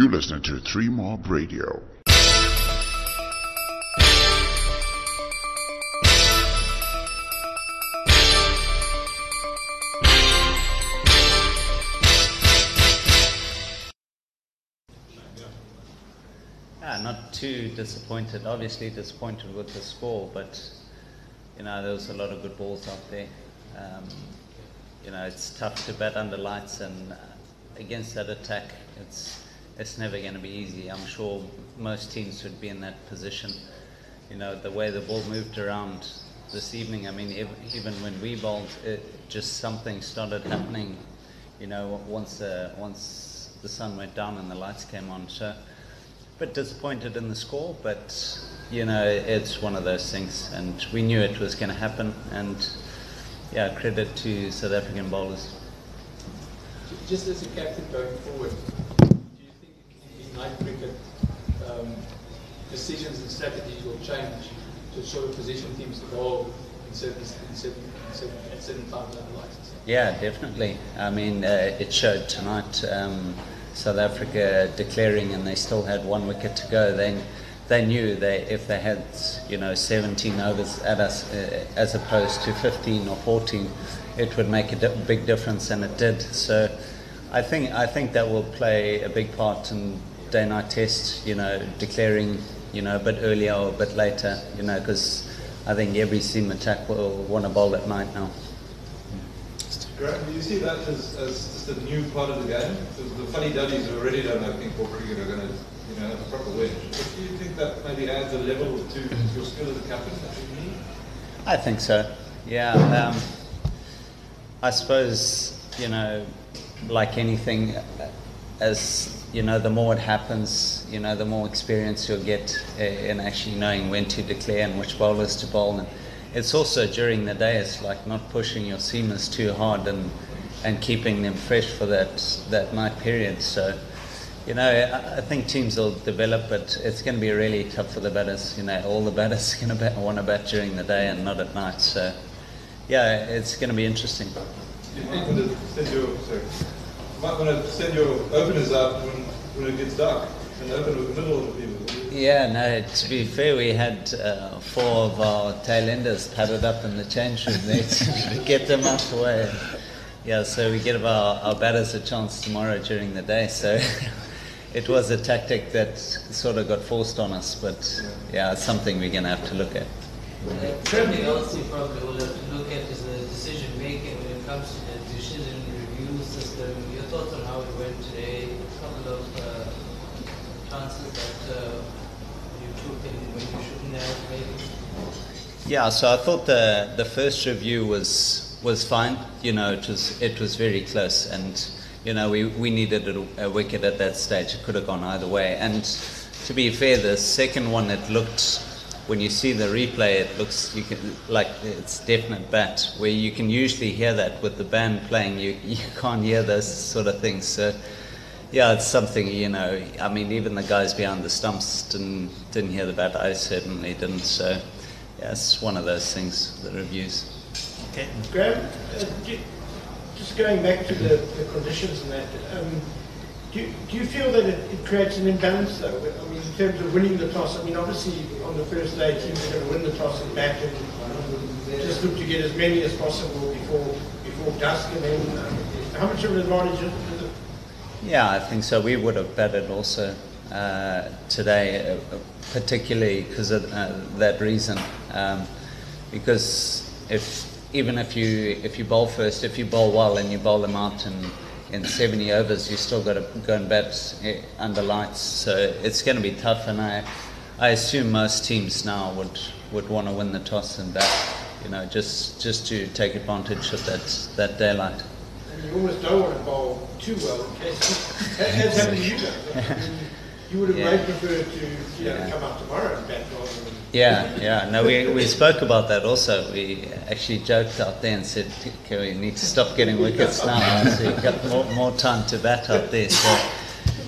You listening to Three Mob Radio. Yeah, not too disappointed. Obviously disappointed with the score, but you know there was a lot of good balls out there. Um, you know it's tough to bat under lights, and uh, against that attack, it's it's never going to be easy. I'm sure most teams would be in that position. You know the way the ball moved around this evening. I mean, ev- even when we bowled, it, just something started happening. You know, once uh, once the sun went down and the lights came on, so a bit disappointed in the score, but you know it's one of those things, and we knew it was going to happen. And yeah, credit to South African bowlers. Just as a captain going forward, do you think in night cricket um, decisions and strategies will change to sort of position teams to bowl in certain, in certain, in certain, at certain times under lights? Yeah, definitely. I mean, uh, it showed tonight. Um, South Africa declaring, and they still had one wicket to go. They they knew they if they had you know 17 overs at us uh, as opposed to 15 or 14, it would make a di- big difference, and it did. So I think I think that will play a big part in day-night test. You know, declaring you know a bit earlier or a bit later. You know, because I think every seam attack will want to bowl at night now. Graeme, do you see that as, as just a new part of the game? Because the funny duddies who already don't know ping pong cricket are going to, you know, have a proper wedge. But do you think that maybe adds a level to your skill as a captain that you need? I think so. Yeah. Um, I suppose you know, like anything, as you know, the more it happens, you know, the more experience you'll get in actually knowing when to declare and which bowlers to bowl. And it's also during the day. It's like not pushing your seamers too hard and and keeping them fresh for that that night period. So. You know, I I think teams will develop, but it's going to be really tough for the batters. You know, all the batters are going to bat, want to bat during the day and not at night. So, yeah, it's going to be interesting. You might want to send your, sorry, you might want to send your openers out when, when it gets dark and open with the middle of the people. Yeah, no, to be fair, we had uh, four of our tail enders padded up in the change room there to get them out the way. Yeah, so we give our, our batters a chance tomorrow during the day. So it was a tactic that sort of got forced on us, but yeah, it's something we're going to have to look at. Something else you probably will have to look at is the decision making when it comes to the decision review system. Your thoughts on how it went today? A couple of uh, chances that uh, you took and when you shouldn't have, maybe. Yeah, so I thought the the first review was was fine. You know, it was it was very close, and you know we, we needed a, a wicket at that stage. It could have gone either way. And to be fair, the second one it looked when you see the replay, it looks you can like it's definite bat. Where you can usually hear that with the band playing, you you can't hear those sort of things. So. Yeah, it's something you know. I mean, even the guys behind the stumps didn't didn't hear the bat. I certainly didn't. So, yeah, it's one of those things. The reviews. Okay. Graeme, uh, just going back to the, the conditions and that, um, do, you, do you feel that it, it creates an imbalance though? I mean, in terms of winning the toss, I mean, obviously on the first day teams are going to win the toss and back and just look to get as many as possible before before dusk and then um, how much of an advantage is it? Yeah, I think so. We would have betted also uh, today, uh, particularly because of uh, that reason. Um, because if even if you if you bowl first, if you bowl well and you bowl them out in in 70 overs, you still got to go and bat eh, under lights. So it's going to be tough, and I I assume most teams now would would want to win the toss and bat. You know, just just to take advantage of that that daylight. And you almost don't want to bowl too well in case, as happened to you guys. I mean, you would have Yeah. preferred to you know, Yeah. come out tomorrow and bat rather than Yeah, yeah. No, we, we spoke about that also. We actually joked out there and said, okay, we need to stop getting wickets now. So you've got more, more time to bat out there. So,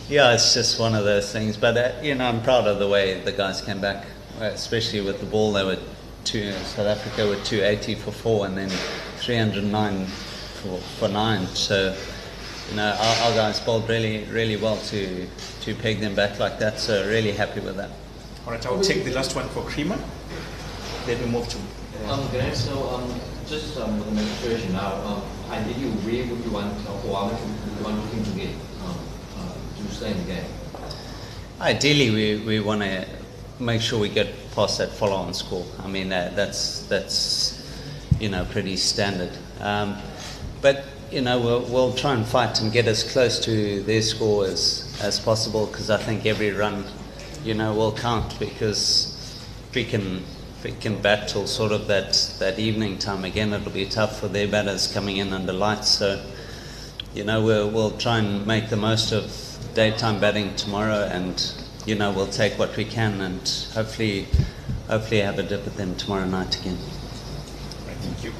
yeah, it's just one of those things. But, uh, you know, I'm proud of the way the guys came back, uh, especially with the ball. They were two, South Africa were 280 for four and then 309 for, for nine. So, you know, our, our guys bowled really, really well to to peg them back like that. So really happy with that. All right, I will take the last one for Cremer. Then we move to. Uh, Um, Grant, so um, just um, with the administration now, um, ideally, where would you want, or how much would you want the to get um, uh, to stay in the game? Ideally, we, we want to make sure we get past that follow-on score. I mean, that, that's that's you know pretty standard. Um, but you know, we'll, we'll try and fight and get as close to their score as as possible because I think every run, you know, will count because we can we can bat till sort of that that evening time again, it'll be tough for their batters coming in under lights. So you know, we'll, we'll try and make the most of daytime batting tomorrow and, you know, we'll take what we can and hopefully, hopefully have a dip at them tomorrow night again. thank you.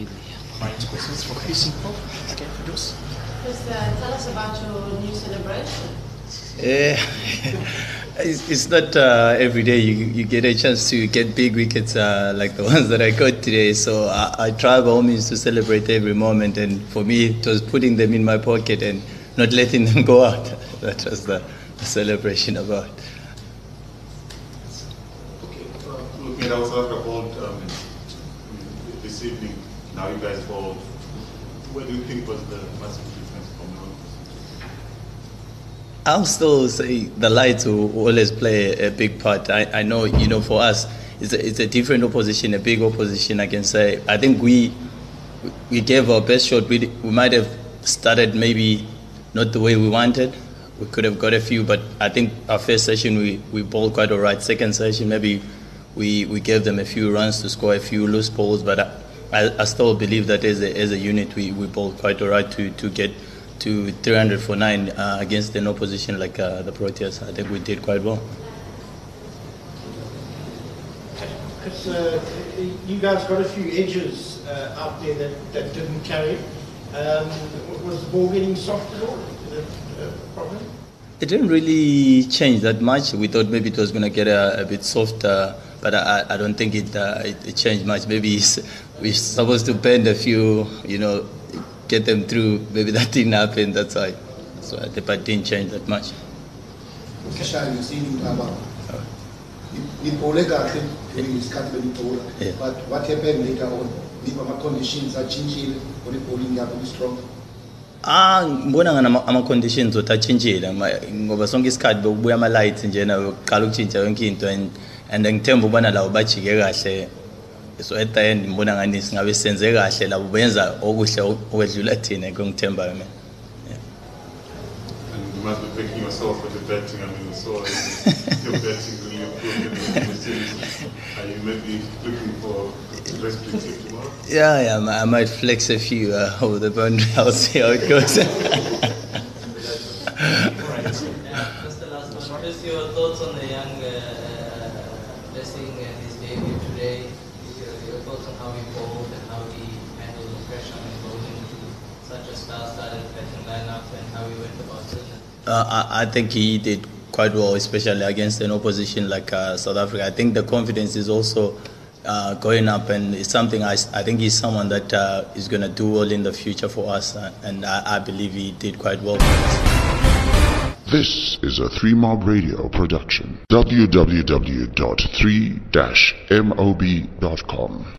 You right, questions for Chris Mpofu? Okay, Firdous. Just uh, tell us about your new celebration. Eh, it's, not uh, every day you, you get a chance to get big wickets uh, like the ones that I got today. So I, I try by all means to celebrate every moment. And for me, it was putting them in my pocket and not letting them go out. That was the, celebration about. Okay, uh, at our South Africa board um, this evening, now you guys bowled. What do you think was the massive difference from now? I'll still say the lights will always play a big part. I, I know, you know, for us, it's a, it's a different opposition, a big opposition. I can say. I think we we gave our best shot. We we might have started maybe not the way we wanted. We could have got a few, but I think our first session we, we bowled quite all right. Second session maybe we, we gave them a few runs to score a few loose balls, but I, I, I still believe that as a, as a unit we, we bowled quite all right to, to get to 300 for nine uh, against an opposition like uh, the Proteas. I think we did quite well. Because uh, you guys got a few edges uh, out there that, that didn't carry. Um, was the ball getting soft at all? Is it a problem? It didn't really change that much. We thought maybe it was going to get a, a bit softer, but I, I don't think it, uh, it, it changed much. Maybe it's, we're supposed to bend a few, you know, get them through. Maybe that didn't happen. That's why. So I think it didn't change that much. Officially, ngesinye ungaba nibhole kahle during isikhathi benibhola Yeah. but what happened later on niba ama-conditions atshintshile or ibowling yakho i-strong Ah, ngibona ngani ama- ama-conditions othi atshintshile ngoba sonke isikhathi bekubuya ama-lights njena yokuqala ukutshintsha yonke into and and ngithemba ukubana lawo bajike kahle so at the end ngibona ngani singabe senze kahle labo benza okuhle okwedlula thina ngongithembayo mina And you must be thanking yourself for the betting. I mean, we saw your betting really improved in the series. Are you maybe looking for a rest tomorrow? Yeah, yeah, I might- I might flex a few uh, over the boundary. I'll see how it goes. Just the last one. Just your thoughts on the young uh, blessing and his debut today. Your, on how he bowled and how he handled the pressure bowling to such a star-studded batting lineup and how he went about business. Uh, I, I think he did quite well, especially against an opposition like uh, South Africa. I think the confidence is also uh, going up, and it's something I think he's someone that uh, is going to do well in the future for us, uh, and I, I believe he did quite well for us. This is a 3Mob Radio production. www.3-mob.com